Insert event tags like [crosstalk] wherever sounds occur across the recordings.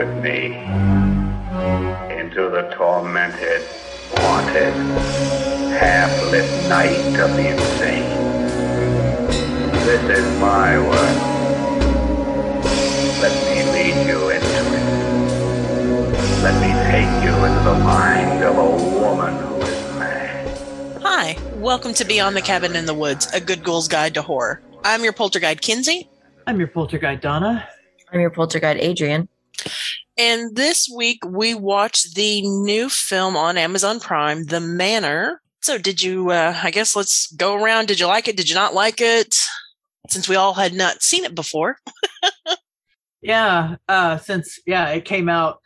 Come with me into the tormented, haunted, half-lit night of the insane. This is my world. Let me lead you into it. Let me take you into the mind of a woman who is mad. Hi, welcome to Beyond the Cabin in the Woods, a good ghoul's guide to horror. I'm your poltergeist, Kinsey, I'm your poltergeist, Donna. I'm your poltergeist, Adrian. And this week we watched the new film on Amazon Prime, The Manor. So, did you, uh, I guess let's go around. Did you like it? Did you not like it? Since we all had not seen it before. [laughs] Yeah, uh, since yeah, it came out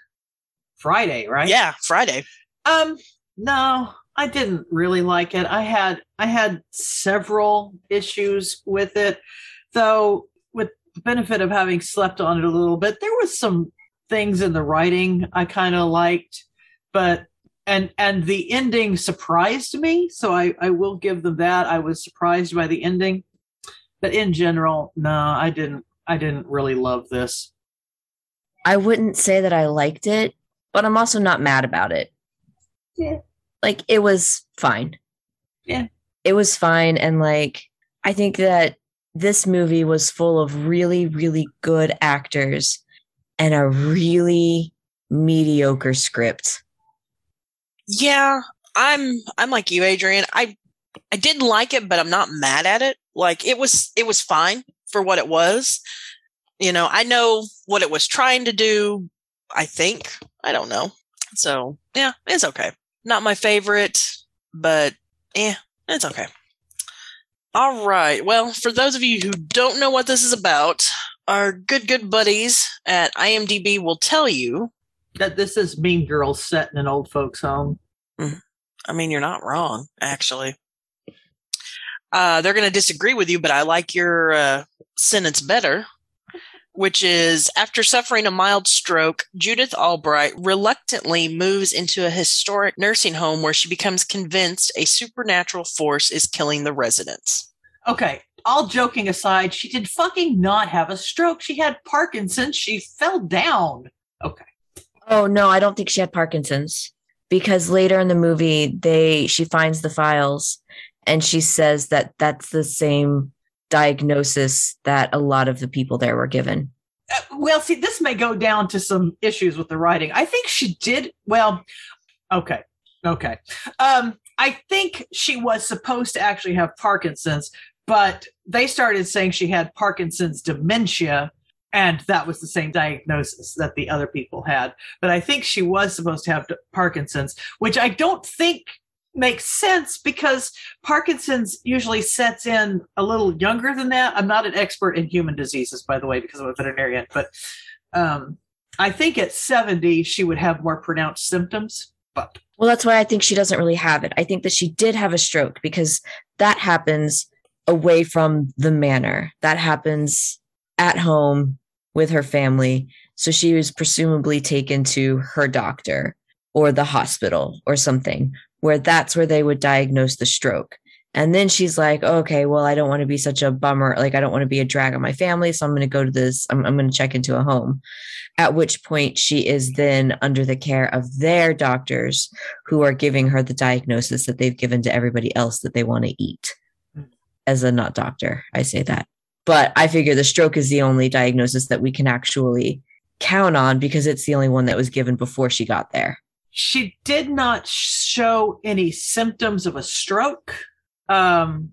Friday, right? Yeah, Friday. Um, no, I didn't really like it. I had I had several issues with it, though. With the benefit of having slept on it a little bit, there was some things in the writing I kind of liked, but and and the ending surprised me. So I I will give them that. I was surprised by the ending, but in general, no, I didn't. I didn't really love this. I wouldn't say that I liked it, but I'm also not mad about it. Yeah. Like it was fine. Yeah. It was fine. And like, I think that this movie was full of really, really good actors and a really mediocre script. Yeah, I'm I'm like you, Adrian. I I didn't like it, but I'm not mad at it. Like it was it was fine for what it was. You know, I know what it was trying to do, I think. I don't know. So yeah, it's okay. Not my favorite, but yeah, it's okay. All right. Well, for those of you who don't know what this is about, our good good buddies at IMDb will tell you. That this is Mean Girls set in an old folks' home. I mean, you're not wrong, actually. Uh, they're going to disagree with you, but I like your uh, sentence better, which is after suffering a mild stroke, Judith Albright reluctantly moves into a historic nursing home where she becomes convinced a supernatural force is killing the residents. Okay, all joking aside, she did fucking not have a stroke. She had Parkinson's. She fell down. Okay. Oh no, I don't think she had Parkinson's because later in the movie they she finds the files and she says that that's the same diagnosis that a lot of the people there were given. Uh, well, see, this may go down to some issues with the writing. I think she did well. Okay, okay. Um, I think she was supposed to actually have Parkinson's, but they started saying she had Parkinson's dementia, and that was the same diagnosis that the other people had. But I think she was supposed to have Parkinson's, which I don't think makes sense because Parkinson's usually sets in a little younger than that. I'm not an expert in human diseases, by the way, because I'm a veterinarian, but um, I think at 70 she would have more pronounced symptoms. But Well, that's why I think she doesn't really have it. I think that she did have a stroke because that happens away from the manor. That happens at home with her family. So she was presumably taken to her doctor or the hospital or something where that's where they would diagnose the stroke. And then she's like, okay, well, I don't want to be such a bummer. Like, I don't want to be a drag on my family. So I'm going to go to this, I'm, I'm going to check into a home. At which point she is then under the care of their doctors who are giving her the diagnosis that they've given to everybody else that they want to eat. As a not doctor, I say that. But I figure the stroke is the only diagnosis that we can actually count on because it's the only one that was given before she got there. she did not show any symptoms of a stroke. Um,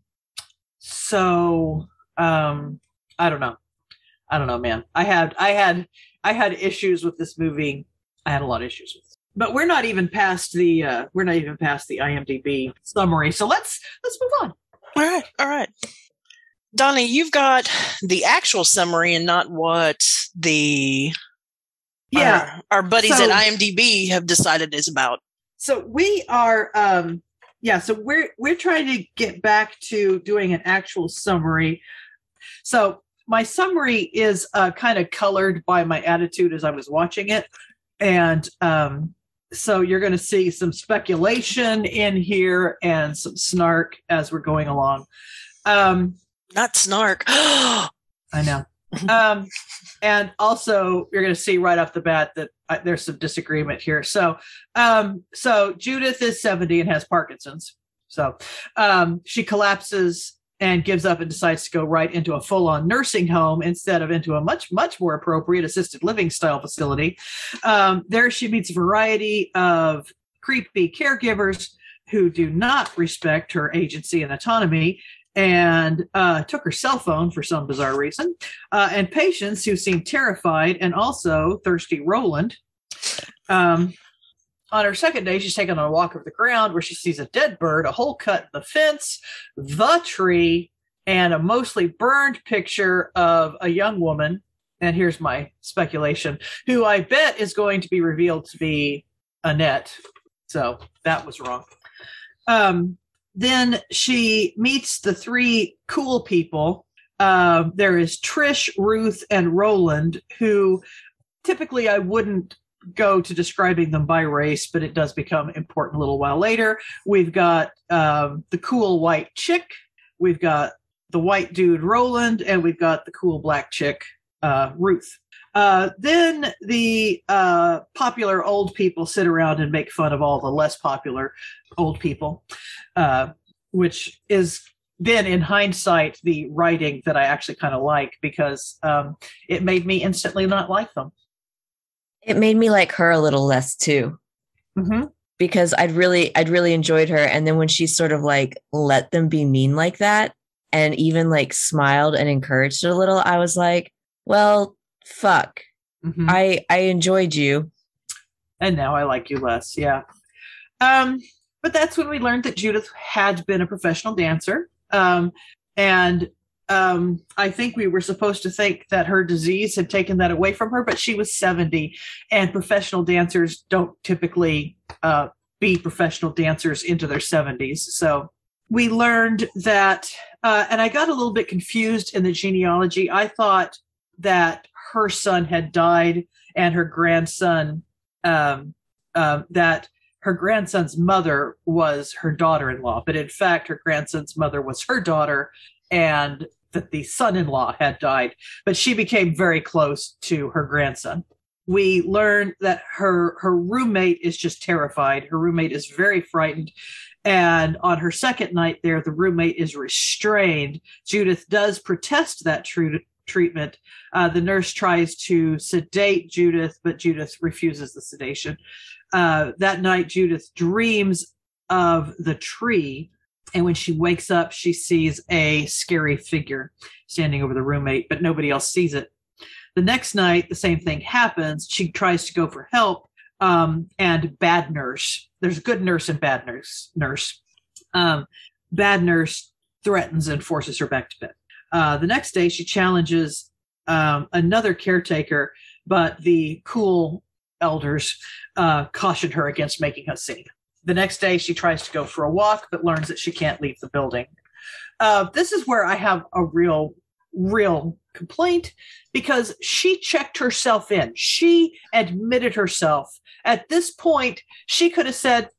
so um, I don't know. I don't know, man. I had I had I had issues with this movie. I had a lot of issues with it. But we're not even past the uh, we're not even past the IMDb summary. So let's let's move on. All right. All right. Donnie, you've got the actual summary and not what the Yeah. our, our buddies So- at IMDb have decided is about. so we are um yeah so we're we're trying to get back to doing an actual summary so my summary is uh, kind of colored by my attitude as i was watching it and um so you're going to see some speculation in here and some snark as we're going along um Not snark. [gasps] i know um and also you're going to see right off the bat that uh, there's some disagreement here. So, um, so Judith is 70 and has Parkinson's. So, um, she collapses and gives up and decides to go right into a full-on nursing home instead of into a much much more appropriate assisted living style facility. Um, there she meets a variety of creepy caregivers who do not respect her agency and autonomy and uh, took her cell phone for some bizarre reason, uh, and patients who seemed terrified and also thirsty Roland. Um, on her second day, she's taken on a walk over the ground where she sees a dead bird, a hole cut in the fence, the tree, and a mostly burned picture of a young woman. And here's my speculation, who I bet is going to be revealed to be Annette. So that was wrong. Um, then she meets the three cool people. Uh, there is Trish, Ruth, and Roland, who typically I wouldn't go to describing them by race, but it does become important a little while later. We've got um, the cool white chick, we've got the white dude Roland, and we've got the cool black chick uh, Ruth. Uh, then the uh, popular old people sit around and make fun of all the less popular old people, uh, which is then in hindsight the writing that I actually kind of like because um, it made me instantly not like them. It made me like her a little less too. Mm-hmm. Because I'd really, I'd really enjoyed her. And then when she sort of like let them be mean like that and even like smiled and encouraged it a little, I was like, well, fuck. Mm-hmm. I I enjoyed you. and now I like you less. Yeah. Um, but that's when we learned that Judith had been a professional dancer. Um, and um, I think we were supposed to think that her disease had taken that away from her, but she was 70, and professional dancers don't typically uh, be professional dancers into their 70s. So we learned that, uh, and I got a little bit confused in the genealogy. I thought that her son had died and her grandson, um, um, that her grandson's mother was her daughter-in-law, but in fact, her grandson's mother was her daughter, and that the son-in-law had died. But she became very close to her grandson. We learn that her her roommate is just terrified. Her roommate is very frightened. And on her second night there, the roommate is restrained. Judith does protest that tru- treatment. Uh, the nurse tries to sedate Judith, but Judith refuses the sedation. Uh, that night, Judith dreams of the tree. And when she wakes up, she sees a scary figure standing over the roommate, but nobody else sees it. The next night, the same thing happens. She tries to go for help, um, and bad nurse. There's good nurse and bad nurse. Nurse, um, bad nurse threatens and forces her back to bed. Uh, the next day, she challenges um, another caretaker, but the cool elders uh, caution her against making a scene. The next day, she tries to go for a walk, but learns that she can't leave the building. Uh, this is where I have a real, real complaint because she checked herself in. She admitted herself. At this point, she could have said,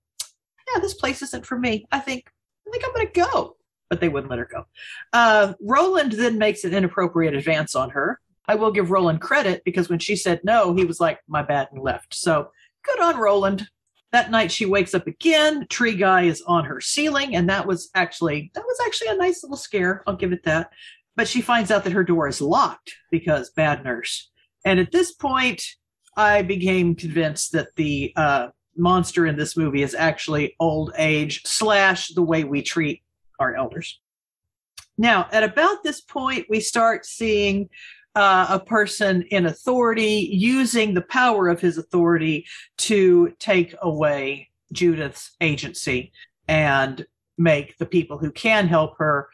"Yeah, this place isn't for me. I think, I think I'm going to go." But they wouldn't let her go. Uh, Roland then makes an inappropriate advance on her. I will give Roland credit because when she said no, he was like, "My bad," and left. So good on Roland. That night she wakes up again. Tree guy is on her ceiling, and that was actually that was actually a nice little scare. I'll give it that. But she finds out that her door is locked because bad nurse. And at this point, I became convinced that the uh, monster in this movie is actually old age slash the way we treat our elders. Now, at about this point, we start seeing uh, a person in authority using the power of his authority to take away Judith's agency and make the people who can help her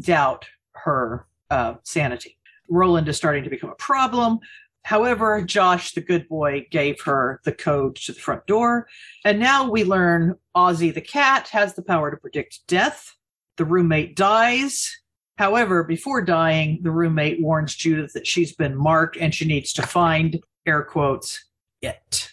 doubt her uh, sanity. Roland is starting to become a problem. However, Josh, the good boy, gave her the code to the front door. And now we learn Ozzy the cat has the power to predict death. The roommate dies. However, before dying, the roommate warns Judith that she's been marked and she needs to find, air quotes, it.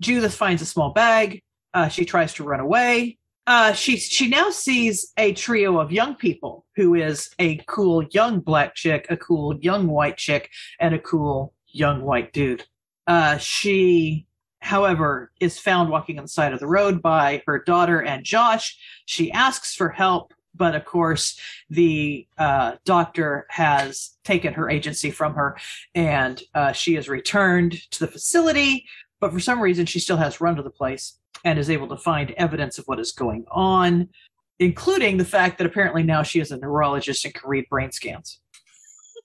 Judith finds a small bag. Uh, she tries to run away. uh, she she now sees a trio of young people who is a cool young black chick, a cool young white chick, and a cool young white dude. Uh, she, however, is found walking on the side of the road by her daughter and Josh. She asks for help, but of course, the uh, doctor has taken her agency from her, and uh, she is returned to the facility. But for some reason, she still has run to the place and is able to find evidence of what is going on, including the fact that apparently now she is a neurologist and can read brain scans.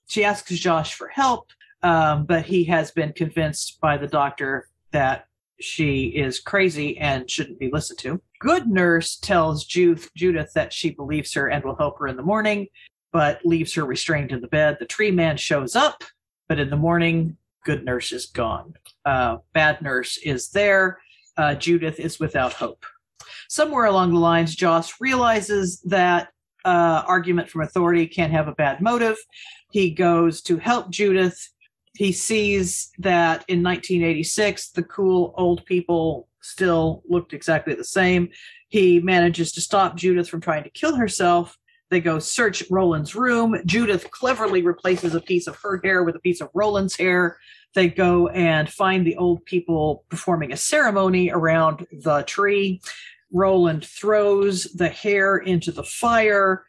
She asks Josh for help, um, but he has been convinced by the doctor that she is crazy and shouldn't be listened to. Good nurse tells Judith, Judith that she believes her and will help her in the morning, but leaves her restrained in the bed. The tree man shows up, but in the morning, good nurse is gone. Uh, bad nurse is there uh, Judith is without hope. Somewhere along the lines, Josh realizes that uh, argument from authority can't have a bad motive. He goes to help Judith. He sees that in 1986, the cool old people still looked exactly the same. He manages to stop Judith from trying to kill herself. They go search Roland's room. Judith cleverly replaces a piece of her hair with a piece of Roland's hair. They go and find the old people performing a ceremony around the tree. Roland throws the hair into the fire.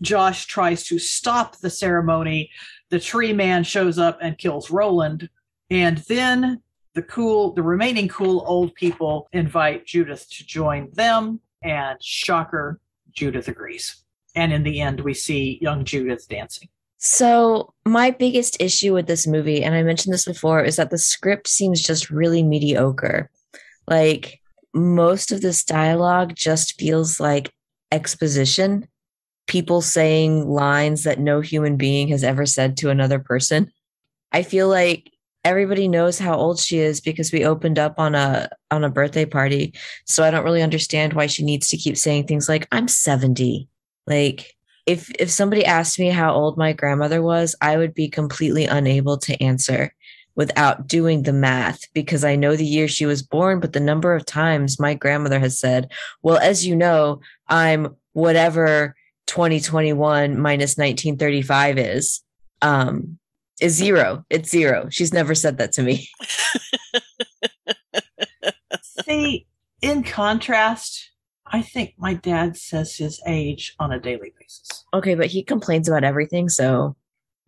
Josh tries to stop the ceremony. The tree man shows up and kills Roland. And then the cool, the remaining cool old people invite Judith to join them. And shocker, Judith agrees. And in the end, we see young Judith dancing. So, my biggest issue with this movie, and I mentioned this before, is that the script seems just really mediocre. Like, most of this dialogue just feels like exposition, people saying lines that no human being has ever said to another person. I feel like everybody knows how old she is because we opened up on a on a birthday party. So I don't really understand why she needs to keep saying things like I'm 70. Like if if somebody asked me how old my grandmother was, I would be completely unable to answer without doing the math because I know the year she was born, but the number of times my grandmother has said, "Well, as you know, I'm whatever 2021 minus 1935 is." Um is zero. It's zero. She's never said that to me. [laughs] See, in contrast, I think my dad says his age on a daily basis. Okay, but he complains about everything, so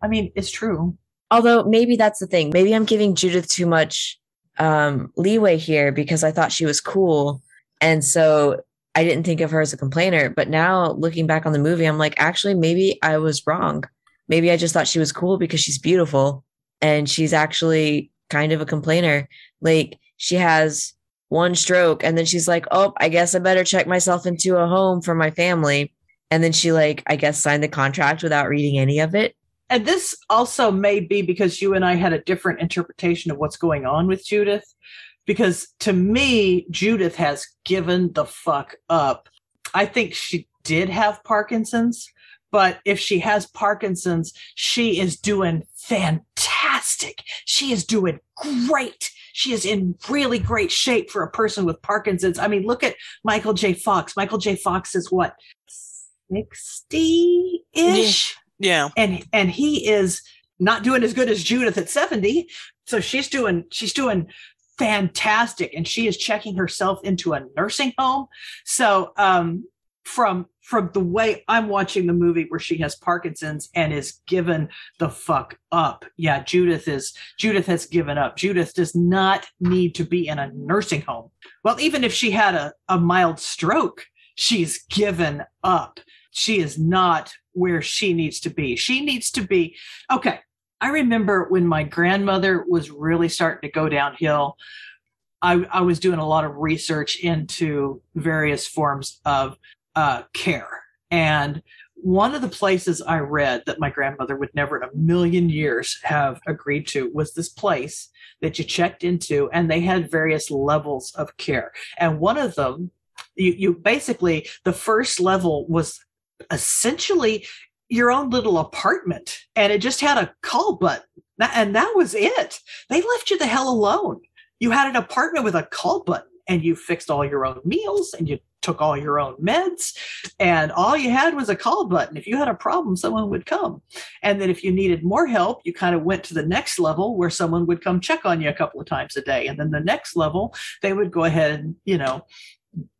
I mean, it's true. Although maybe that's the thing. Maybe I'm giving Judith too much um, leeway here because I thought she was cool, and so I didn't think of her as a complainer. But now looking back on the movie, I'm like, actually, maybe I was wrong. Maybe I just thought she was cool because she's beautiful, and she's actually kind of a complainer. Like she has one stroke and then she's like oh i guess i better check myself into a home for my family. And then she like i guess signed the contract without reading any of it. And this also may be because you and i had a different interpretation of what's going on with judith because to me judith has given the fuck up. I think she did have parkinson's but if she has parkinson's she is doing fantastic she is doing great she is in really great shape for a person with Parkinson's. I mean, look at Michael J. Fox. Michael J. Fox is what, 60 ish? Yeah. And and he is not doing as good as Judith at 70. So she's doing she's doing fantastic and she is checking herself into a nursing home. So um from from the way I'm watching the movie where she has Parkinson's and is given the fuck up. Yeah, Judith is Judith has given up. Judith does not need to be in a nursing home. Well, even if she had a, a mild stroke, she's given up. She is not where she needs to be. She needs to be okay. I remember when my grandmother was really starting to go downhill. I, I was doing a lot of research into various forms of uh, care. And one of the places I read that my grandmother would never in a million years have agreed to was this place that you checked into, and they had various levels of care. And one of them, you, you basically, the first level was essentially your own little apartment, and it just had a call button. And that was it. They left you the hell alone. You had an apartment with a call button and you fixed all your own meals and you took all your own meds and all you had was a call button. If you had a problem someone would come. And then if you needed more help you kind of went to the next level where someone would come check on you a couple of times a day. And then the next level they would go ahead and you know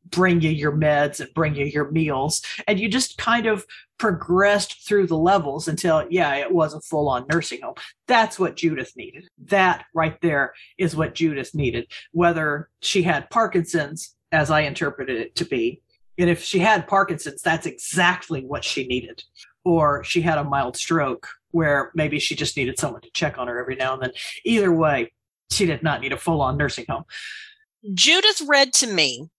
bring you your meds and bring you your meals. And you just kind of progressed through the levels until yeah it was a full on nursing home. That's what judith needed. That right there is what judith needed. Whether she had parkinson's as i interpreted it to be and if she had parkinson's that's exactly what she needed. Or she had a mild stroke where maybe she just needed someone to check on her every now and then. Either way she did not need a full on nursing home. Judith read to me,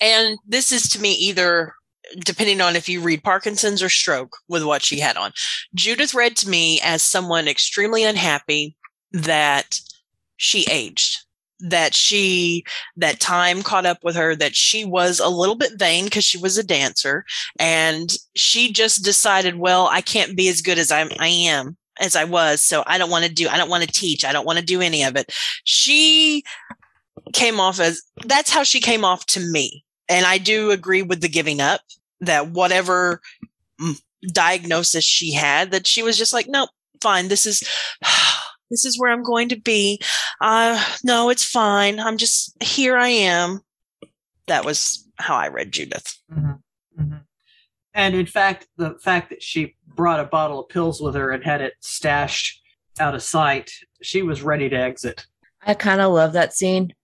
and this is to me either depending on if you read Parkinson's or stroke with what she had on. Judith read to me as someone extremely unhappy that she aged that she that time caught up with her that she was a little bit vain because she was a dancer. And she just decided well i can't be as good as i'm i am as i was. So i don't want to do i don't want to teach. I don't want to do any of it. She came off as that's how she came off to me and i do agree with the giving up that whatever mm, diagnosis she had that she was just like nope fine this is [sighs] this is where i'm going to be. Uh no it's fine. I'm just here i am. That was how i read judith. And in fact, the fact that she brought a bottle of pills with her and had it stashed out of sight, she was ready to exit. I kind of love that scene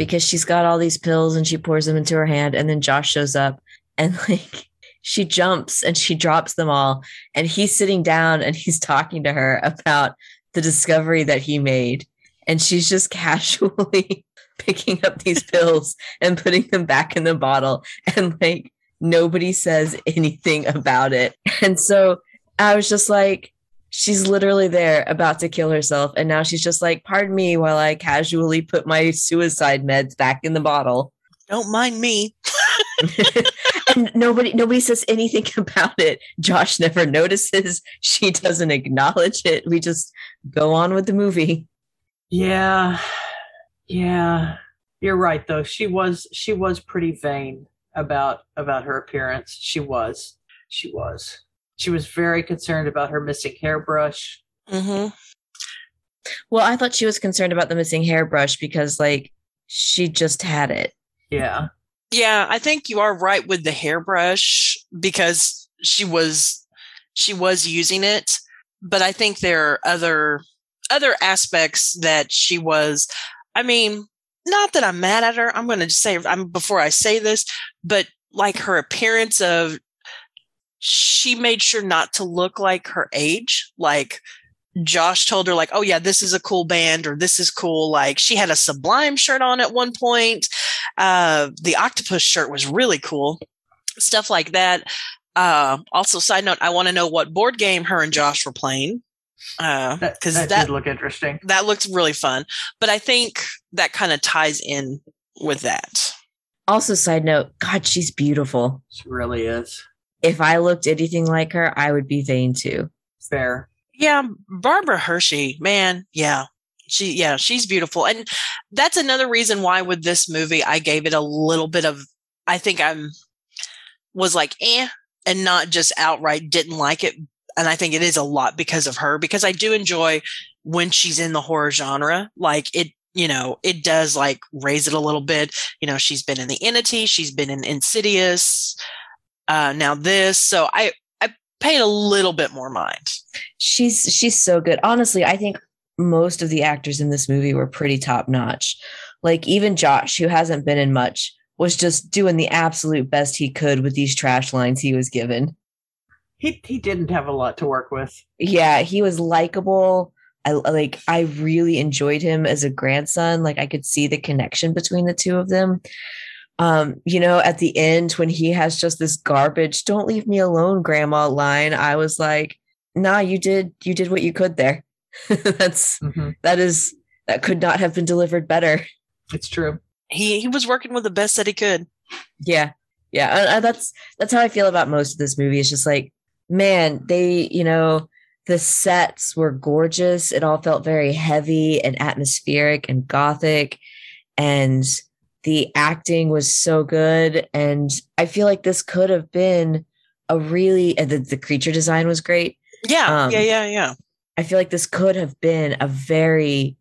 because she's got all these pills and she pours them into her hand, and then Josh shows up and [laughs] like she jumps and she drops them all, and he's sitting down and he's talking to her about the discovery that he made, and she's just [laughs] casually picking up these [laughs] pills and putting them back in the bottle, and like nobody says anything about it, and so I was just like she's literally there about to kill herself and now she's just like pardon me while i casually put my suicide meds back in the bottle don't mind me [laughs] and nobody nobody says anything [laughs] about it josh never notices she doesn't acknowledge it we just go on with the movie Yeah. Yeah. You're right though. She was she was pretty vain about about her appearance. She was. She was. She was very concerned about her missing hairbrush. hmm well i thought she was concerned about the missing hairbrush because like she just had it Yeah. Yeah, I think you are right with the hairbrush because she was she was using it, but I think there are other other aspects that she was I mean, not that I'm mad at her. I'm going to say I'm before I say this, but like her appearance of she made sure not to look like her age. Like Josh told her like, "Oh yeah, this is a cool band or this is cool." Like she had a Sublime shirt on at one point. Uh the octopus shirt was really cool. Stuff like that. Uh also side note, I want to know what board game her and Josh were playing. Uh That, cuz that, that did look interesting. that looks really fun. But I think that kind of ties in with that. also side note god she's beautiful She really is. If i looked anything like her i would be vain too Fair. Yeah, Barbara Hershey, man, yeah. She yeah, she's beautiful. And that's another reason why with this movie I gave it a little bit of I think I'm was like eh and not just outright didn't like it. And I think it is a lot because of her because I do enjoy when she's in the horror genre. Like it you know, it does like raise it a little bit. You know, she's been in the entity, she's been in Insidious, uh now this. So I I paid a little bit more mind. she's she's so good honestly i think most of the actors in this movie were pretty top notch like even josh who hasn't been in much was just doing the absolute best he could with these trash lines he was given He he didn't have a lot to work with. yeah he was likable i like i really enjoyed him as a grandson like i could see the connection between the two of them um you know at the end when he has just this garbage don't leave me alone grandma line i was like nah you did you did what you could there [laughs] that's Mhm. that is that could not have been delivered better It's true. he he was working with the best that he could. yeah yeah and, and that's that's how i feel about most of this movie it's just like man they you know the sets were gorgeous it all felt very heavy and atmospheric and gothic and The acting was so good. And I feel like this could have been a really, the, the creature design was great. Yeah, Um, yeah, yeah, yeah. I feel like this could have been a very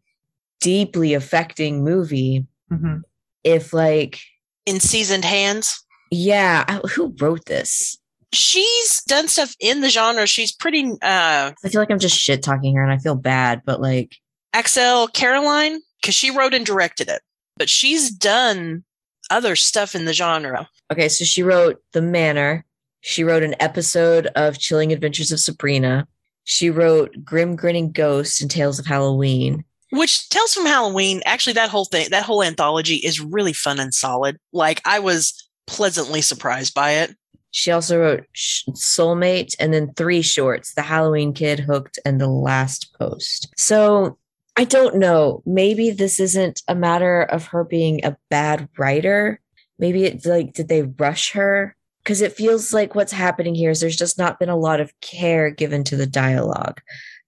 deeply affecting movie Mhm. if, like, In seasoned hands. yeah, I- who wrote this? She's done stuff in the genre. She's pretty uh I feel like I'm just shit talking her and I feel bad, but like, Axelle Carolyn, because she wrote and directed it. But she's done other stuff in the genre. okay, so she wrote The Manor. She wrote an episode of Chilling Adventures of Sabrina. She wrote Grim Grinning Ghost and Tales of Halloween. Which Tales from Halloween, actually that whole thing, that whole anthology is really fun and solid. Like I was pleasantly surprised by it. She also wrote Soulmate and then three shorts The Halloween Kid, Hooked, and The Last Post. So I don't know. Maybe this isn't a matter of her being a bad writer. Maybe it's like, did they rush her? Because it feels like what's happening here is there's just not been a lot of care given to the dialogue.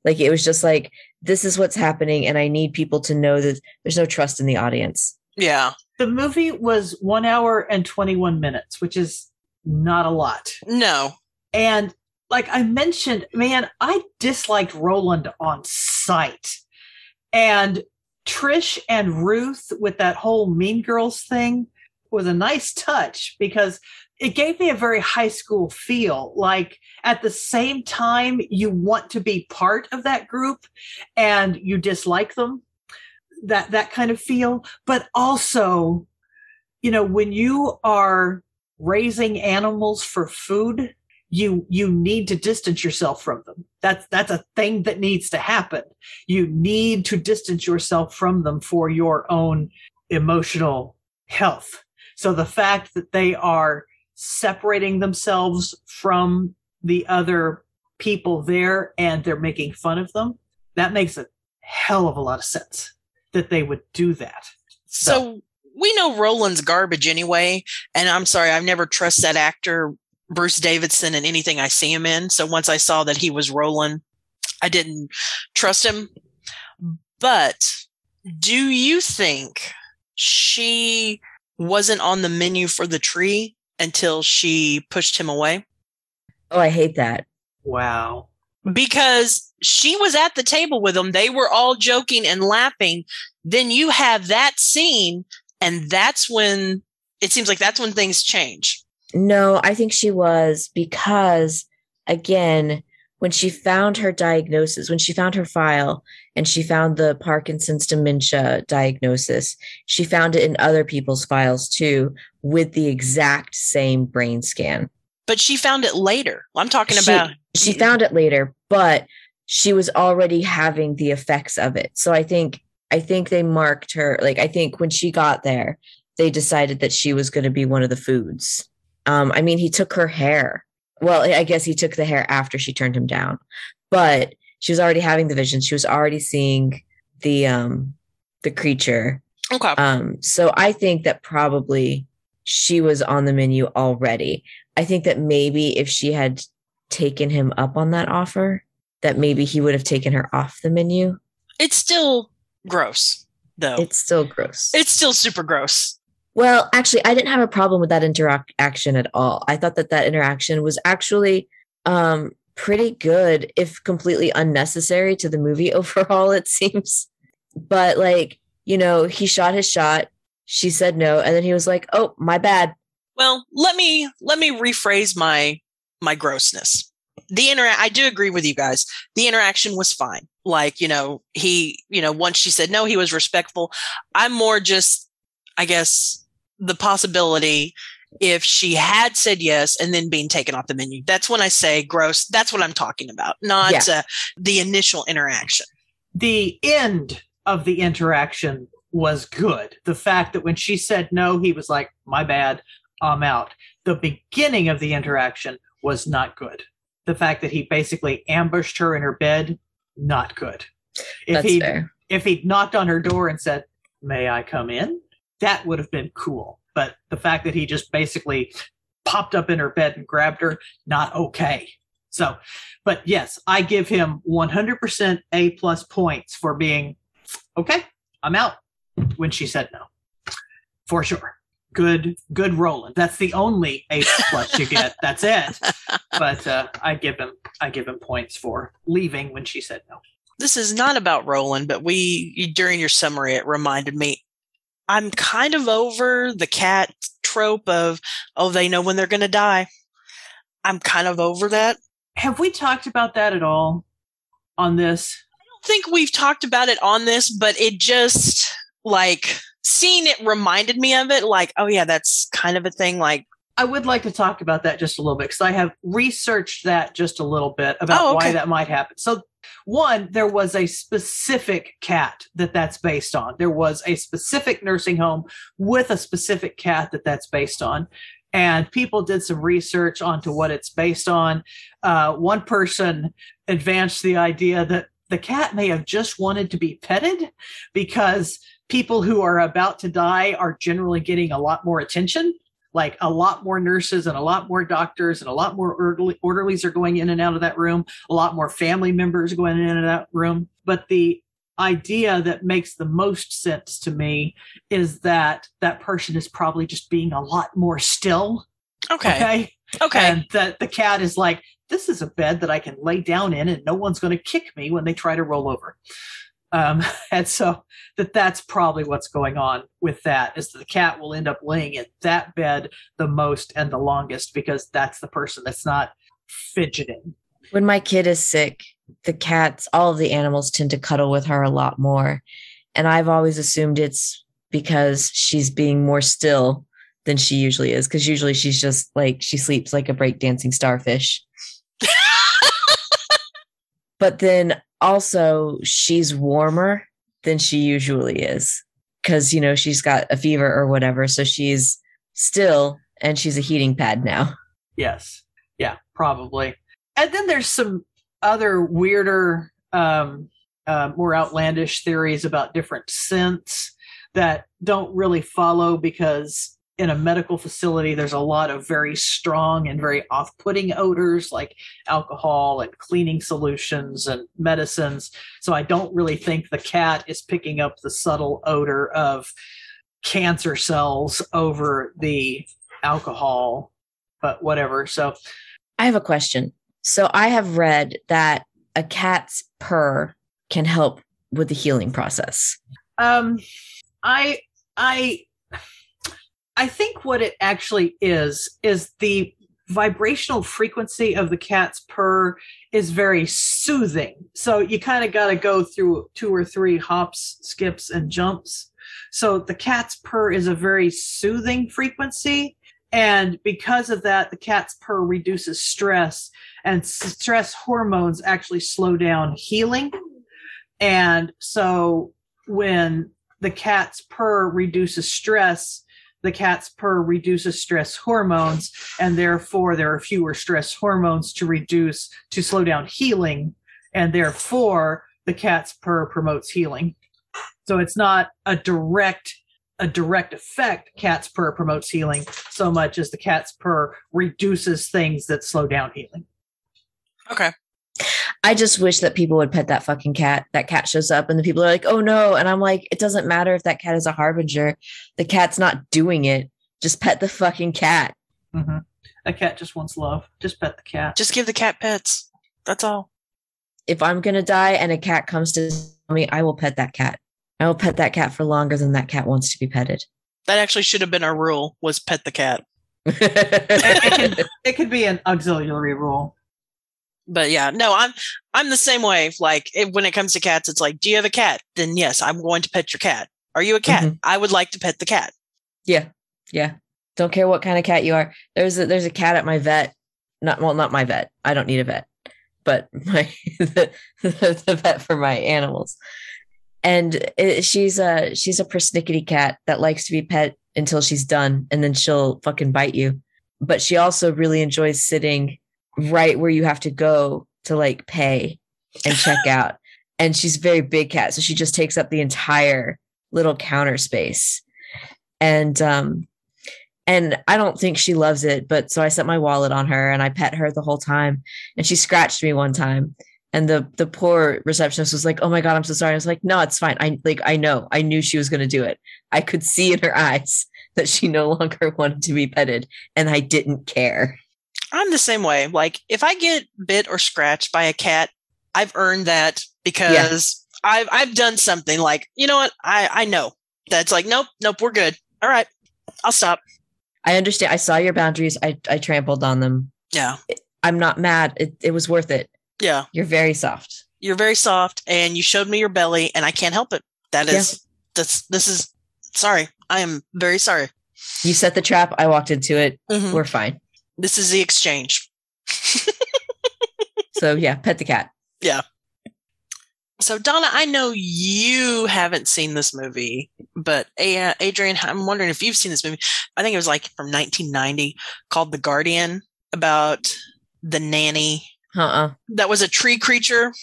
Like it was just like, this is what's happening, and I need people to know that there's no trust in the audience. Yeah. The movie was one hour and 21 minutes, which is not a lot. No. And like I mentioned, man, I disliked Roland on sight. And Trish and Ruth with that whole Mean Girls thing was a nice touch because it gave me a very high school feel. Like at the same time, you want to be part of that group and you dislike them. That that kind of feel, but also, you know, when you are raising animals for food, you you need to distance yourself from them. That's that's a thing that needs to happen. You need to distance yourself from them for your own emotional health. So the fact that they are separating themselves from the other people there and they're making fun of them, that makes a hell of a lot of sense that they would do that. So we know Roland's garbage anyway. And I'm sorry, I've never trust that actor, Bruce Davidson, in anything I see him in. So once I saw that he was rolling, I didn't trust him. But do you think she wasn't on the menu for the tree until she pushed him away? Oh, I hate that. Wow. because she was at the table with them. They were all joking and laughing. Then you have that scene, and that's when it seems like that's when things change. No, I think she was because, again, when she found her diagnosis, when she found her file and she found the Parkinson's dementia diagnosis, she found it in other people's files too with the exact same brain scan. But she found it later. I'm talking She- about She found it later, but she was already having the effects of it. So I think I think they marked her like I think when she got there, they decided that she was going to be one of the foods. Um, I mean, he took her hair. Well, I guess he took the hair after she turned him down, but she was already having the vision. She was already seeing the um the creature. okay. Um, so I think that probably she was on the menu already. I think that maybe if she had taken him up on that offer, that maybe he would have taken her off the menu. It's still gross, though. It's, It's still gross. It's still super gross. Well, actually, I didn't have a problem with that interaction at all. I thought that that interaction was actually um, pretty good, if completely unnecessary to the movie [laughs] overall, it seems. But, like, you know, he shot his shot. She said no. And then he was like, oh, my bad. Well, let me let me rephrase my my grossness. The inter I do agree with you guys. The interaction was fine. Like, you know, he, you know, once she said no, he was respectful. I'm more just I guess the possibility if she had said yes and then being taken off the menu. That's when I say gross. That's what I'm talking about, not uh, the initial interaction. the end of the interaction was good. The fact that when she said no, he was like, my bad, I'm out. The beginning of the interaction was not good. The fact that he basically ambushed her in her bed, not good. If That's he fair. if he'd knocked on her door and said, May I come in? That would have been cool. But the fact that he just basically popped up in her bed and grabbed her, not okay. So, but yes, I give him 100% A plus points for being okay. I'm out when she said no. for sure. Good, good Roland. That's the only A plus you get. [laughs] That's it. But uh, I give him, I give him points for leaving when she said no. This is not about Roland, but we during your summary it reminded me. I'm kind of over the cat trope of oh they know when they're going to die. I'm kind of over that. Have we talked about that at all on this? I don't think we've talked about it on this, but it just like seeing it reminded me of it. Like, oh yeah, that's kind of a thing. Like, I would like to talk about that just a little bit because I have researched that just a little bit about Oh, okay. why that might happen. So, one, there was a specific cat that that's based on. There was a specific nursing home with a specific cat that that's based on. And people did some research onto what it's based on. Uh, one person advanced the idea that the cat may have just wanted to be petted because people who are about to die are generally getting a lot more attention like a lot more nurses and a lot more doctors and a lot more orderly, orderlies are going in and out of that room. A lot more family members going in and out of that room. But the idea that makes the most sense to me is that that person is probably just being a lot more still. Okay, okay? Okay, and that the cat is like this is a bed that i can lay down in and no one's going to kick me when they try to roll over um, [laughs] and so that that's probably what's going on with that is that the cat will end up laying in that bed the most and the longest because that's the person that's not fidgeting When my kid is sick, the cats, all of the animals tend to cuddle with her a lot more. And I've always assumed it's because she's being more still than she usually is. Because usually she's just like, she sleeps like a breakdancing starfish. But then also, she's warmer than she usually is. Because, you know, she's got a fever or whatever. So she's still, and she's a heating pad now. yes yeah probably and then there's some other weirder um, uh, more outlandish theories about different scents that don't really follow because in a medical facility there's a lot of very strong and very off-putting odors like alcohol and cleaning solutions and medicines so i don't really think the cat is picking up the subtle odor of cancer cells over the alcohol but whatever so I have a question. So I have read that a cat's purr can help with the healing process. Um, I I I think what it actually is is the vibrational frequency of the cat's purr is very soothing. So you kind of got to go through two or three hops, skips, and jumps. So the cat's purr is a very soothing frequency. And because of that, the cat's purr reduces stress, and stress hormones actually slow down healing. And so when the cat's purr reduces stress, the cat's purr reduces stress hormones, and therefore there are fewer stress hormones to reduce to slow down healing, and therefore the cat's purr promotes healing. So it's not a direct a direct effect cat's purr promotes healing so much as the cat's purr reduces things that slow down healing. okay. I just wish that people would pet that fucking cat. That cat shows up and the people are like, oh no. And I'm like, it doesn't matter if that cat is a harbinger. The cat's not doing it. Just pet the fucking cat. hmm A cat just wants love. Just pet the cat. Just give the cat pets. That's all. If I'm going to die and a cat comes to me, I will pet that cat. I will pet that cat for longer than that cat wants to be petted. That actually should have been our rule: was pet the cat. [laughs] it, could, it could be an auxiliary rule. But yeah, no, I'm I'm the same way. Like it, when it comes to cats, it's like, do you have a cat? Then yes, I'm going to pet your cat. Are you a cat? Mm-hmm. I would like to pet the cat. Yeah. Yeah. Don't care what kind of cat you are. There's a there's a cat at my vet. Not well, not my vet. I don't need a vet, but [laughs] my the, the vet for my animals. And it, she's a she's a persnickety cat that likes to be pet until she's done, and then she'll fucking bite you. But she also really enjoys sitting right where you have to go to like pay and check [laughs] out. And she's a very big cat, so she just takes up the entire little counter space. And um and I don't think she loves it, but so I set my wallet on her and I pet her the whole time. And she scratched me one time. And the the poor receptionist was like, "Oh my god, I'm so sorry." I was like, "No, it's fine. I like I know. I knew she was going to do it. I could see in her eyes that she no longer [laughs] wanted to be petted, and I didn't care. I'm the same way. Like if I get bit or scratched by a cat, I've earned that because I've I've done something like, you know what? I I know. That's like, nope, nope, we're good. All right. I'll stop. I understand. I saw your boundaries. I, I trampled on them. Yeah. I'm not mad. It, it was worth it. Yeah. You're very soft. You're very soft and you showed me your belly and I can't help it. That is that's this is sorry. I am very sorry. You set the trap. I walked into it. Mhm. We're fine. This is the exchange. [laughs] So yeah, pet the cat. Yeah. So Donna, I know you haven't seen this movie, but Adrian, I'm wondering if you've seen this movie. I think it was like from 1990 called The Guardian about the nanny Uh-uh. that was a tree creature.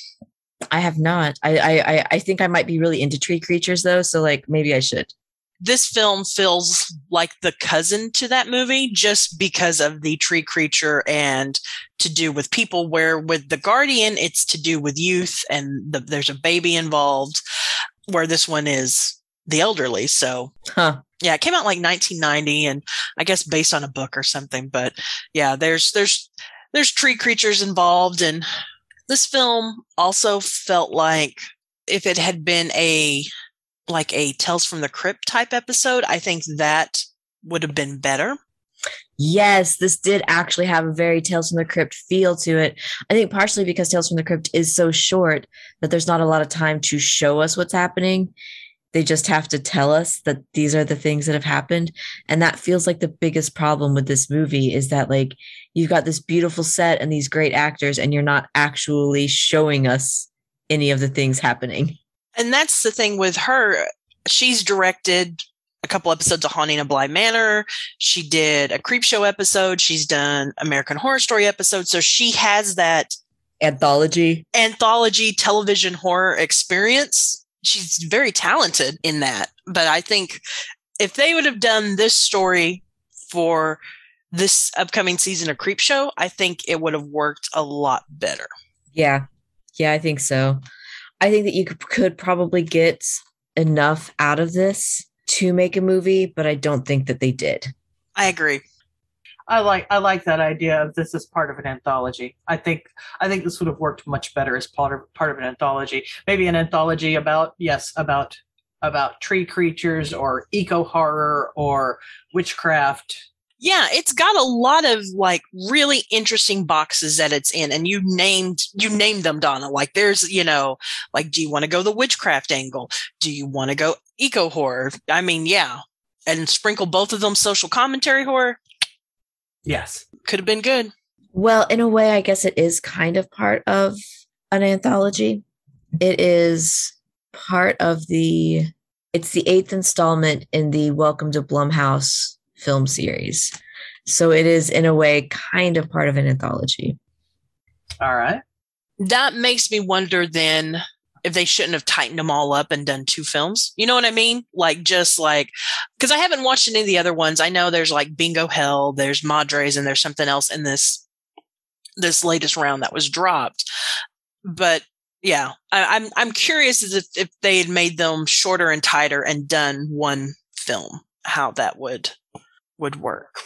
I have not. I, I I I think I might be really into tree creatures though. So like maybe I should. This film feels like the cousin to that movie just because of the tree creature and to do with people where with the guardian it's to do with youth and the, there's a baby involved where this one is the elderly so Huh. yeah it came out like 1990 and i guess based on a book or something but yeah there's there's there's tree creatures involved and this film also felt like if it had been a like a tales from the crypt type episode i think that would have been better Yes, this did actually have a very Tales from the Crypt feel to it. I think partially because Tales from the Crypt is so short that there's not a lot of time to show us what's happening. They just have to tell us that these are the things that have happened. And that feels like the biggest problem with this movie is that, like, you've got this beautiful set and these great actors, and you're not actually showing us any of the things happening. And that's the thing with her. She's directed a couple episodes of haunting of bly manor. She did a creep show episode. She's done american horror story episodes. So she has that Anthology. anthology television horror experience. She's very talented in that. But i think if they would have done this story for this upcoming season of creep show i think it would have worked a lot better. Yeah. Yeah, I think so. I think that you could, could probably get enough out of this to make a movie, but I don't think that they did. i agree I like I like that idea of this as part of an anthology. I think I think this would have worked much better as part of part of an anthology. Maybe an anthology about yes about about tree creatures or eco horror or witchcraft. Yeah, it's got a lot of like really interesting boxes that it's in, and you named you named them, Donna. Like there's, you know, like do you want to go the witchcraft angle? Do you want to go eco horror? I mean, yeah, and sprinkle both of them social commentary horror Yes. could have been good. Well, in a way, I guess it is kind of part of an anthology. It is part of the, it's the eighth installment in the Welcome to Blumhouse film series. So it is, in a way, kind of part of an anthology. All right. That makes me wonder then if they shouldn't have tightened them all up and done two films. You know what I mean? Like just like because I haven't watched any of the other ones. I know there's like Bingo Hell, there's Madres, and there's something else in this this latest round that was dropped. But yeah, I, I'm I'm curious as if if they had made them shorter and tighter and done one film, how that would would work.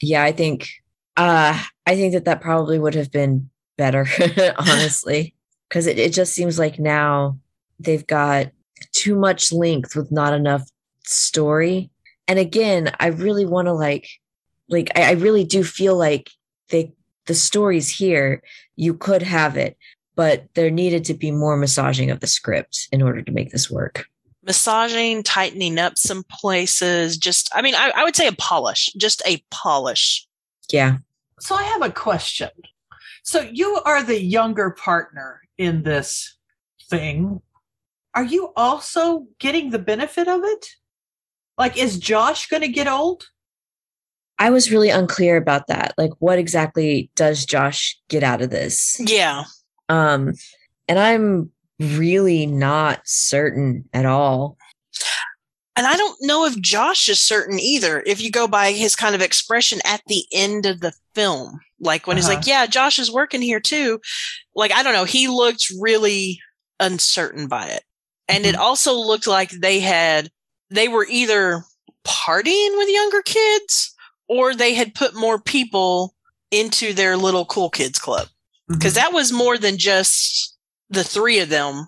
Yeah, I think, uh, I think that that probably would have been better, [laughs] honestly, [laughs] because it, it just seems like now they've got too much length with not enough story. And again, I really want to like, like, I, I really do feel like they, the story's here. You could have it, but there needed to be more massaging of the script in order to make this work. Massaging, tightening up some places. Just, I mean, I, I would say a polish, just a polish. Yeah. So I have a question. So you are the younger partner in this thing. Are you also getting the benefit of it? Like, is Josh going to get old? I was really unclear about that. Like, what exactly does Josh get out of this? Yeah. Um, and I'm really not certain at all. And I don't know if Josh is certain either, if you go by his kind of expression at the end of the film. Like when he's Uh-huh. like, yeah, Josh is working here too. Like, I don't know. He looked really uncertain by it. And it also looked like they had, they were either partying with younger kids or they had put more people into their little cool kids club because that was more than just the three of them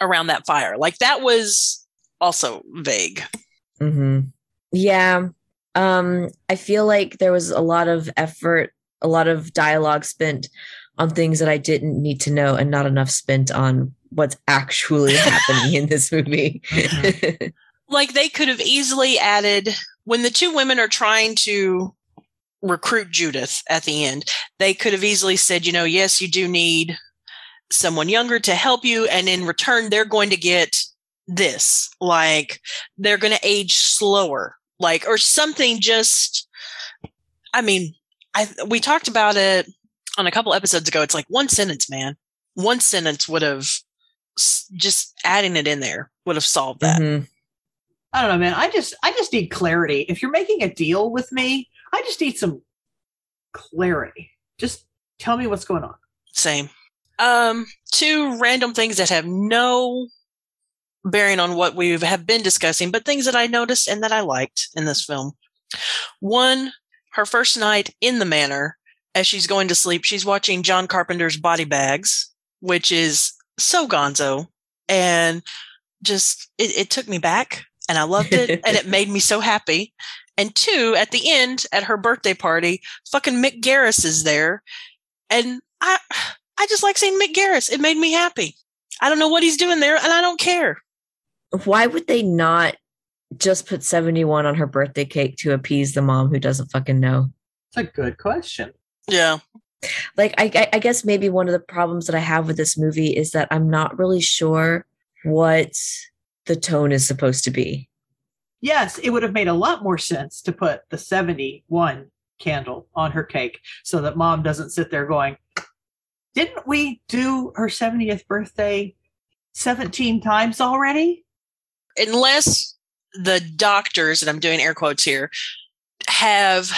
around that fire. Like that was also vague. hmm Yeah. Um, I feel like there was a lot of effort, a lot of dialogue spent on things that I didn't need to know and not enough spent on what's actually [laughs] happening in this movie. Mhm. Like they could have easily added when the two women are trying to recruit Judith at the end, they could have easily said, you know, yes, you do need someone younger to help you. And in return, they're going to get this. Like they're going to age slower, like, or something just, I mean, I, we talked about it on a couple episodes ago. It's like one sentence, man. One sentence would have just adding it in there would have solved that. Mhm. I don't know, man. I just I just need clarity. If you're making a deal with me, I just need some clarity. Just tell me what's going on. Same. Um, two random things that have no bearing on what we have been discussing, but things that I noticed and that I liked in this film. One, her first night in the manor, as she's going to sleep, she's watching John Carpenter's Body Bags, which is so gonzo. And just, it, it took me back and I loved it and it [laughs] made me so happy. And two, at the end, at her birthday party, fucking Mick Garris is there. And I, I just like seeing Mick Garris. It made me happy. I don't know what he's doing there and I don't care. Why would they not just put 71 on her birthday cake to appease the mom who doesn't fucking know? It's a good question. Yeah. like I, I- I guess maybe one of the problems that I have with this movie is that I'm not really sure what the tone is supposed to be. Yes, it would have made a lot more sense to put the 71 candle on her cake so that mom doesn't sit there going, Didn't we do her 70th birthday 17 times already? Unless the doctors, and I'm doing air quotes here, have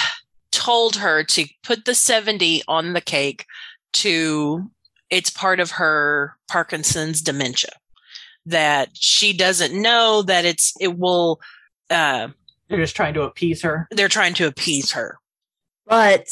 told her to put the 70 on the cake to it's part of her Parkinson's dementia. That she doesn't know that it's it will uh They're just trying to appease her. they're trying to appease her. But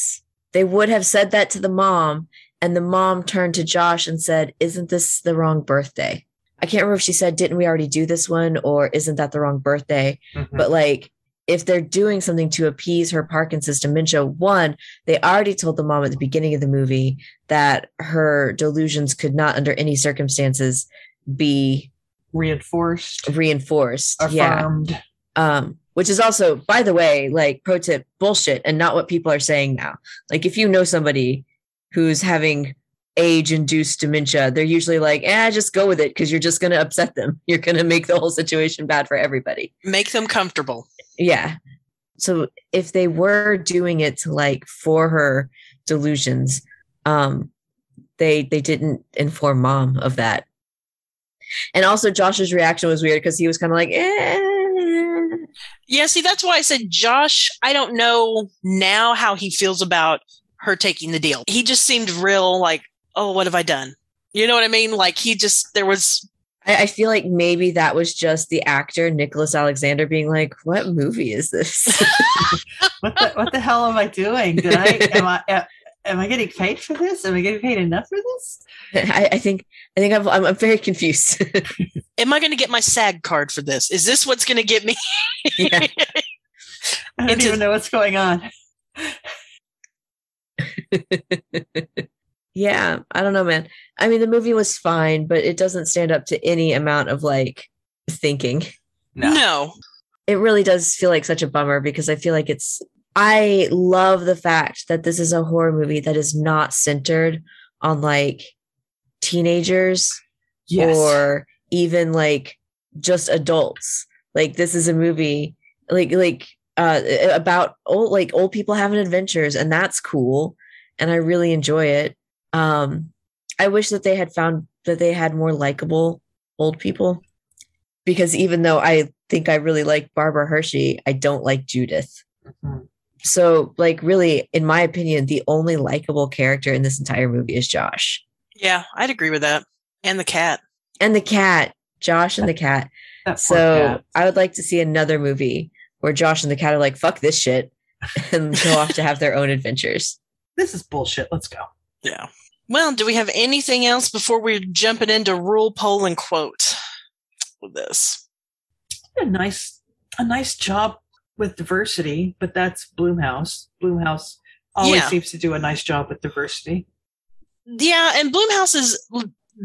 they would have said that to the mom, and the mom turned to Josh and said, Isn't this the wrong birthday? I can't remember if she said, Didn't we already do this one? Or isn't that the wrong birthday? But like, if they're doing something to appease her Parkinson's dementia, one, they already told the mom at the beginning of the movie that her delusions could not, under any circumstances, be reinforced, reinforced. Yeah. affirmed. Um, which is also, by the way, like pro tip bullshit and not what people are saying now. Like, if you know somebody who's having age induced dementia, they're usually like, eh, just go with it because you're just going to upset them. [laughs] You're going to make the whole situation bad for everybody. Make them comfortable. Yeah. So if they were doing it to like for her delusions, um, they they didn't inform mom of that. And also Josh's reaction was weird because he was kind of like, eh. Yeah, see, that's why I said Josh, I don't know now how he feels about her taking the deal. He just seemed real like, oh, what have I done? You know what I mean? Like he just there was I, I feel like maybe that was just the actor Nicholas Alexander being like, "What movie is this?" [laughs] What the what the hell am I doing? Did I [laughs] am I uh, am I getting paid for this? Am I getting paid enough for this? I, I think I think I'm, I'm I'm very confused. [laughs] am I going to get my SAG card for this? Is this what's going to get me? yeah. I don't Into- even know what's going on. [laughs] yeah, I don't know, man. I mean, the movie was fine, but it doesn't stand up to any amount of like thinking. no. It really does feel like such a bummer because I feel like it's. I love the fact that this is a horror movie that is not centered on like teenagers Yes. or even like just adults. Like this is a movie like like uh about old like old people having adventures and that's cool and I really enjoy it. Um I wish that they had found that they had more likable old people because even though I think I really like Barbara Hershey, I don't like Judith. Mhm. So like really in my opinion the only likable character in this entire movie is Josh. Yeah, I'd agree with that. And the cat. And the cat, Josh and the cat. That So cat. I would like to see another movie where Josh and the cat are like, fuck this shit, [laughs] and go off to have their own adventures. This is bullshit. Let's go. Yeah. Well, do we have anything else before we're jumping into rule poll and quote with this? A nice, a nice job with diversity, but that's Blumhouse. Blumhouse always Yeah. seems to do a nice job with diversity. Yeah, and Blumhouse is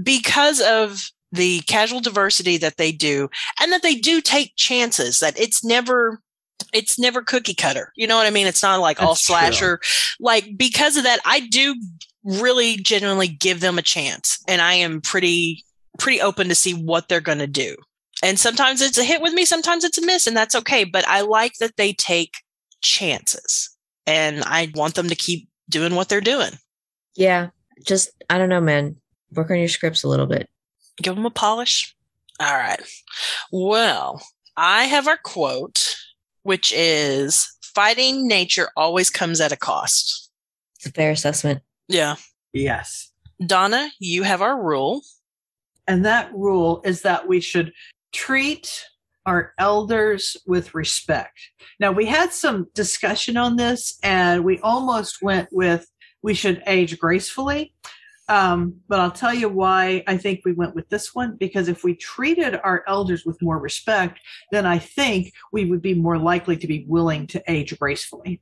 because of the casual diversity that they do and that they do take chances that it's never it's never cookie cutter. You know what I mean? It's not like all That's true. slasher. Like because of that, I do really genuinely give them a chance and I am pretty pretty open to see what they're going to do. And sometimes it's a hit with me, sometimes it's a miss and that's okay, but I like that they take chances. And I want them to keep doing what they're doing. Yeah, just I don't know, man. Work on your scripts a little bit. give them a polish. All right. Well, I have our quote, which is fighting nature always comes at a cost. It's a fair assessment. Yeah. Yes. Donna, you have our rule. And that rule is that we should treat our elders with respect. Now, we had some discussion on this and we almost went with we should age gracefully. Um, but I'll tell you why I think we went with this one because if we treated our elders with more respect, then I think we would be more likely to be willing to age gracefully.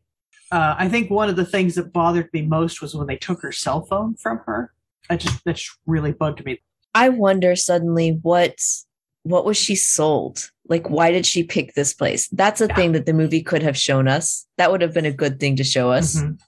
Uh, I think one of the things that bothered me most was when they took her cell phone from her. I just that just really bugged me. I wonder suddenly what what was she sold? Like why did she pick this place? That's a Yeah. thing that the movie could have shown us. That would have been a good thing to show us. Mhm.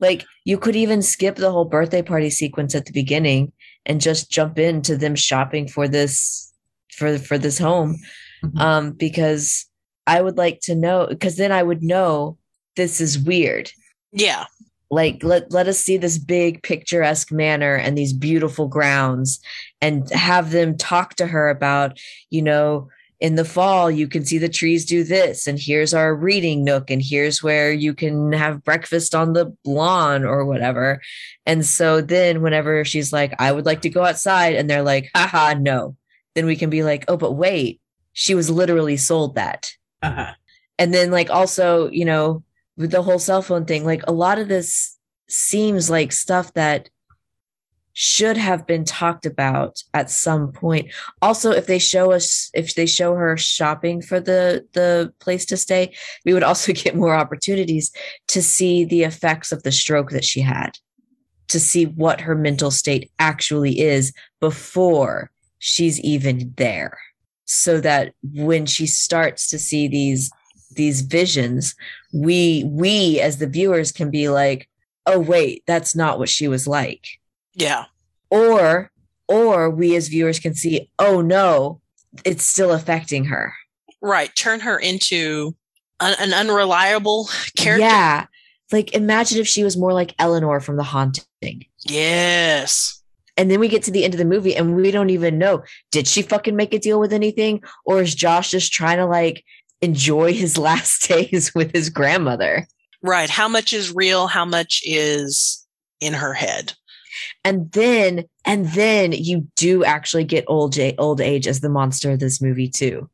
Like you could even skip the whole birthday party sequence at the beginning and just jump into them shopping for this for for this home Mhm. um because I would like to know because then I would know this is weird. Yeah. Like let let us see this big picturesque manor and these beautiful grounds and have them talk to her about, you know, in the fall you can see the trees do this and here's our reading nook and here's where you can have breakfast on the lawn or whatever. And so then whenever she's like I would like to go outside and they're like haha no. Then we can be like, "Oh, but wait, she was literally sold that." Uh-huh. and then like also you know with the whole cell phone thing like a lot of this seems like stuff that should have been talked about at some point. Also if they show us if they show her shopping for the the place to stay we would also [laughs] get more opportunities to see the effects of the stroke that she had to see what her mental state actually is before she's even there. So that when she starts to see these these visions we we as the viewers can be like oh wait that's not what she was like Yeah. or or we as viewers can see oh no it's still affecting her Right. Turn her into an, an unreliable character. yeah like imagine if she was more like eleanor from the haunting Yes. and then we get to the end of the movie and we don't even know did she fucking make a deal with anything or is josh just trying to like enjoy his [laughs] last days with his grandmother Right. How much is real? How much is in her head? And then and then you do actually get old old age as the monster of this movie too.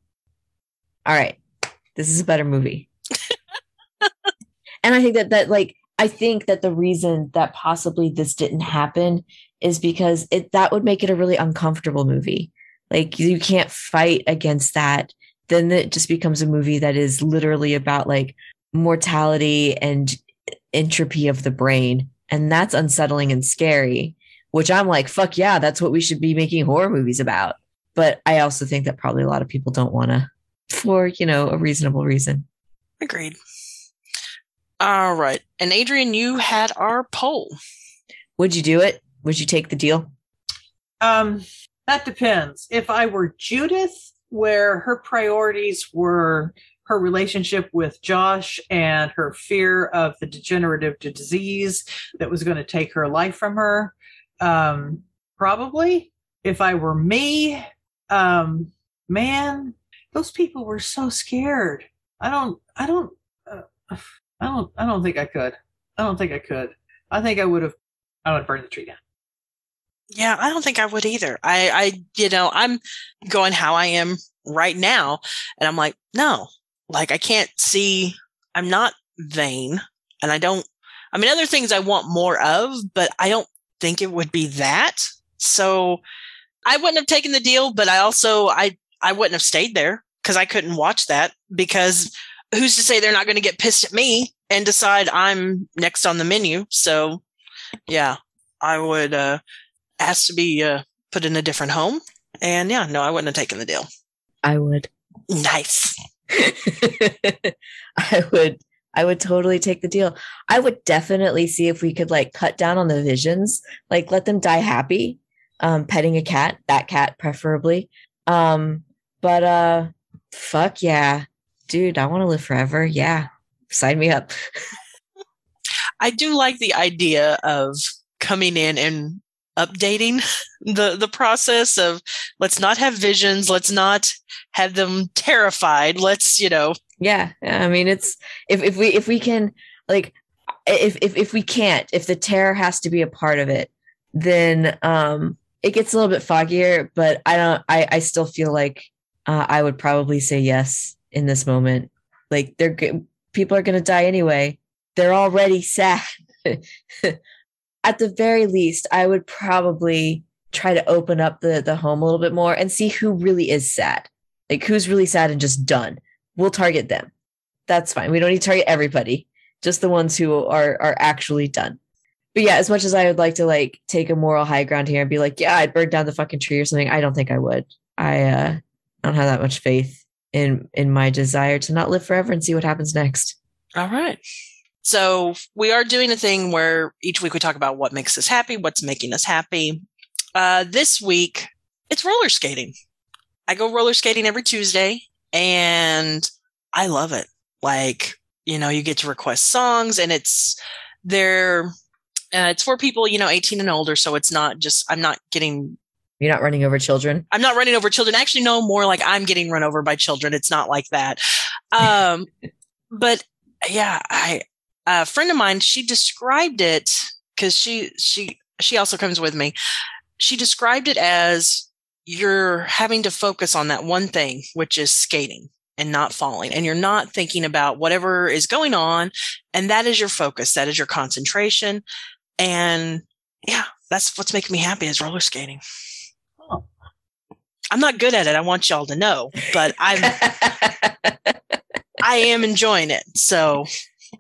All right. This is a better movie. And i think that that like i think that the reason that possibly this didn't happen is because it that would make it a really uncomfortable movie. Like you can't fight against that. Then it just becomes a movie that is literally about like mortality and entropy of the brain and that's unsettling and scary which i'm like fuck yeah that's what we should be making horror movies about but i also think that probably a lot of people don't want to for you know a reasonable reason Agreed. All right. And Adrian, you had our poll. would you do it would you take the deal Um, that depends. If I were Judith, where her priorities were her relationship with Josh and her fear of the degenerative disease that was going to take her life from her, um, probably. If I were me, um, man, those people were so scared. I don't, I don't, uh, I don't, I don't think I could. I don't think I could. I think I would have, I would burned the tree down. Yeah, I don't think I would either. I, I, you know, I'm going how I am right now, and I'm like, no, like I can't see I'm not vain and I don't I mean other things I want more of, but I don't think it would be that. So I wouldn't have taken the deal, but I also I I wouldn't have stayed there because I couldn't watch that because who's to say they're not going to get pissed at me and decide I'm next on the menu. So yeah, I would uh ask to be uh put in a different home. And yeah, no, I wouldn't have taken the deal. I would. Nice. [laughs] I would I would totally take the deal. I would definitely see if we could like cut down on the visions, like let them die happy. Um, petting a cat, that cat preferably. Um, but uh fuck yeah. Dude, I want to live forever. Yeah. Sign me up. [laughs] I do like the idea of coming in and updating [laughs] the the process of let's not have visions, let's not have them terrified. Let's, you know, yeah. I mean it's if if we if we can like if if if we can't, if the terror has to be a part of it, then um it gets a little bit foggier, but I don't I I still feel like uh, I would probably say yes in this moment. Like they're people are going to die anyway. They're already sad. [laughs] At the very least, I would probably try to open up the the home a little bit more and see who really is sad. Like who's really sad and just done. We'll target them. That's fine. We don't need to target everybody, just the ones who are are actually done. But yeah, as much as I would like to like take a moral high ground here and be like, yeah, I'd burn down the fucking tree or something, I don't think I would. I uh don't have that much faith in in my desire to not live forever and see what happens next. All right. So we are doing a thing where each week we talk about what makes us happy, what's making us happy. Uh, this week it's roller skating. I go roller skating every Tuesday and I love it. Like, you know, you get to request songs and it's they're uh, it's for people, you know, 18 and older. So it's not just, I'm not getting you're not running over children. I'm not running over children. Actually, no, more like I'm getting run over by children. It's not like that. Um, [laughs] but yeah, I a friend of mine she described it because she she she also comes with me. She described it as you're having to focus on that one thing, which is skating and not falling. And you're not thinking about whatever is going on. And that is your focus. That is your concentration. And yeah, that's what's making me happy is roller skating. I'm not good at it. I want y'all to know, but I'm [laughs] I am enjoying it. So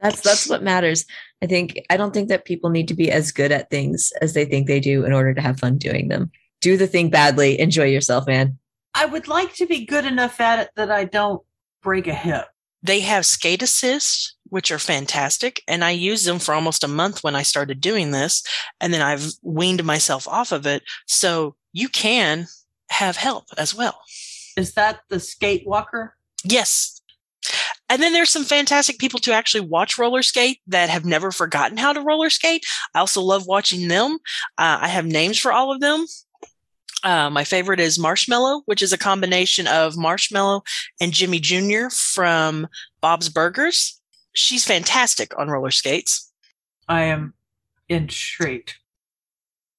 that's that's what matters. I think I don't think that people need to be as good at things as they think they do in order to have fun doing them. Do the thing badly, enjoy yourself, man. I would like to be good enough at it that I don't break a hip. They have skate assist, which are fantastic. And I used them for almost a month when I started doing this. And then I've weaned myself off of it. So you can have help as well. Is that the skate walker? Yes. And then there's some fantastic people to actually watch roller skate that have never forgotten how to roller skate. I also love watching them. Uh, I have names for all of them. Uh, my favorite is Marshmallow, which is a combination of Marshmallow and Jimmy Jr. from Bob's Burgers. She's fantastic on roller skates. I am intrigued.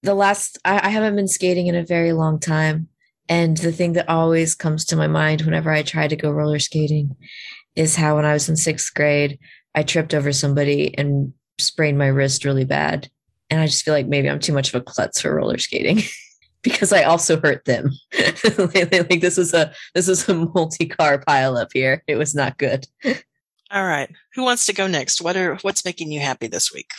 The last, I, I haven't been skating in a very long time. And the thing that always comes to my mind whenever I try to go roller skating is how when I was in sixth grade, I tripped over somebody and sprained my wrist really bad. And I just feel like maybe I'm too much of a klutz for roller skating [laughs] because I also hurt them. [laughs] like this is a this is a multi-car pile up here. It was not good. All right. Who wants to go next? What are what's making you happy this week?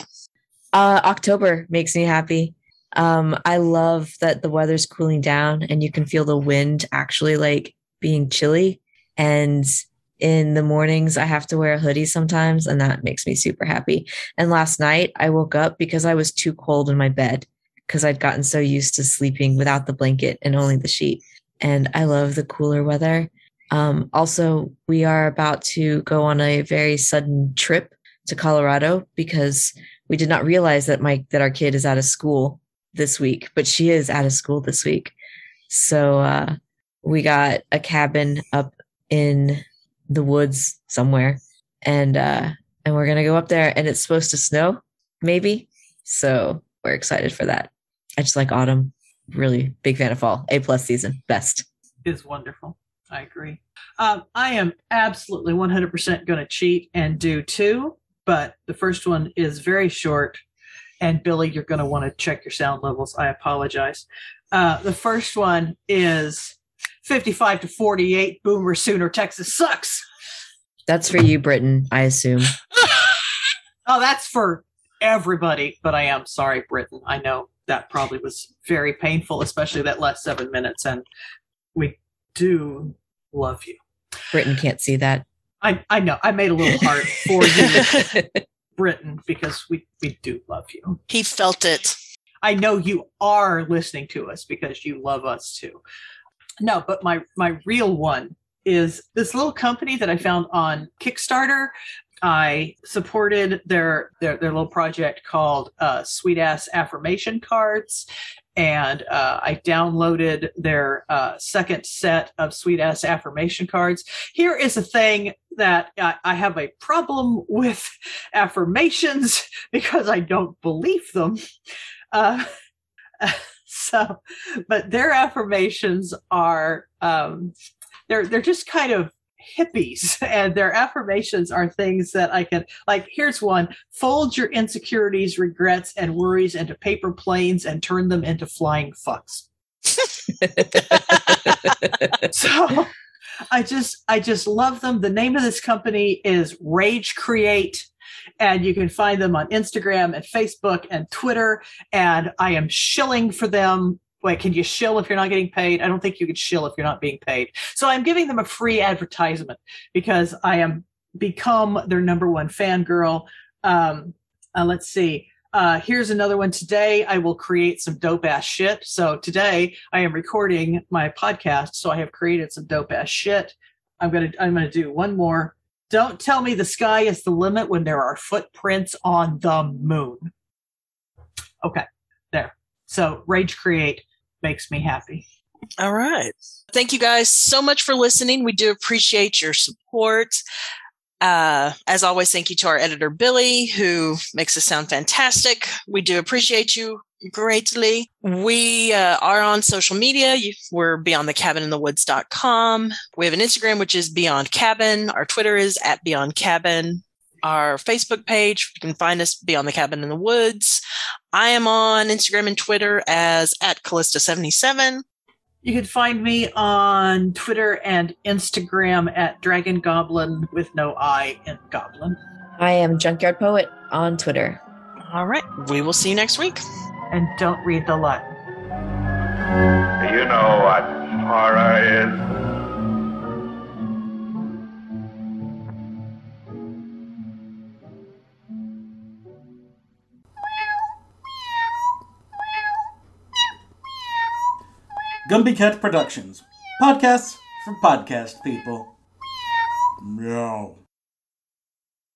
Uh October makes me happy. Um I love that the weather's cooling down and you can feel the wind actually like being chilly and in the mornings I have to wear a hoodie sometimes and that makes me super happy. And last night I woke up because I was too cold in my bed because I'd gotten so used to sleeping without the blanket and only the sheet. And I love the cooler weather. Um, also, we are about to go on a very sudden trip to Colorado because we did not realize that my that our kid is out of school this week, but she is out of school this week. So uh, we got a cabin up in the woods somewhere. And uh and we're gonna go up there and it's supposed to snow maybe. So we're excited for that. I just like autumn. Really big fan of fall. A plus season. Best. Is wonderful. I agree. Um, I am absolutely 100% going to cheat and do two, but the first one is very short. And Billy, you're going to want to check your sound levels. I apologize. Uh, the first one is 55 to 48. Boomer Sooner, Texas sucks. That's for you, Britain, I assume. [laughs] Oh, that's for everybody, but I am sorry, Britain. I know that probably was very painful, especially that last seven minutes. And we do love you. Britain can't see that. I, I know. I made a little heart for you, [laughs] Britain, because we, we do love you. He felt it. I know you are listening to us because you love us too. No, but my my real one is this little company that I found on Kickstarter. I supported their their, their little project called uh, Sweet Ass Affirmation Cards, and uh, I downloaded their uh, second set of Sweet Ass Affirmation Cards. Here is a thing that I, I have a problem with [laughs] affirmations [laughs] because I don't believe them. [laughs] [laughs] So, but their affirmations are um, they're they're just kind of hippies [laughs] and their affirmations are things that I can like here's one fold your insecurities regrets and worries into paper planes and turn them into flying fucks. [laughs] So I just I just love them. The name of this company is Rage Create and you can find them on Instagram and Facebook and Twitter and I am shilling for them Wait, can you shill if you're not getting paid? I don't think you could shill if you're not being paid. So I'm giving them a free advertisement because I am become their number one fangirl. Um, uh, let's see. Uh, here's another one today. I will create some dope ass shit. So today I am recording my podcast. So I have created some dope ass shit. I'm gonna I'm gonna do one more. Don't tell me the sky is the limit when there are footprints on the moon. Okay, there. So Rage Create makes me happy. All right. Thank you guys so much for listening. We do appreciate your support. Uh, as always, thank you to our editor, Billy, who makes us sound fantastic. We do appreciate you greatly. We uh, are on social media. We're beyondthecabininthewoods.com. We have an Instagram, which is Beyond Cabin. Our Twitter is at Beyond Cabin. Our Facebook page, you can find us Beyond the Cabin in the Woods. I am on Instagram and Twitter as at Callista77. You can find me on Twitter and Instagram at Dragon Goblin with no I in Goblin. I am Junkyard Poet on Twitter. All right. We will see you next week. And don't read the Latin. You know what horror is? Gumby Cat Productions. Podcasts for podcast people. Meow.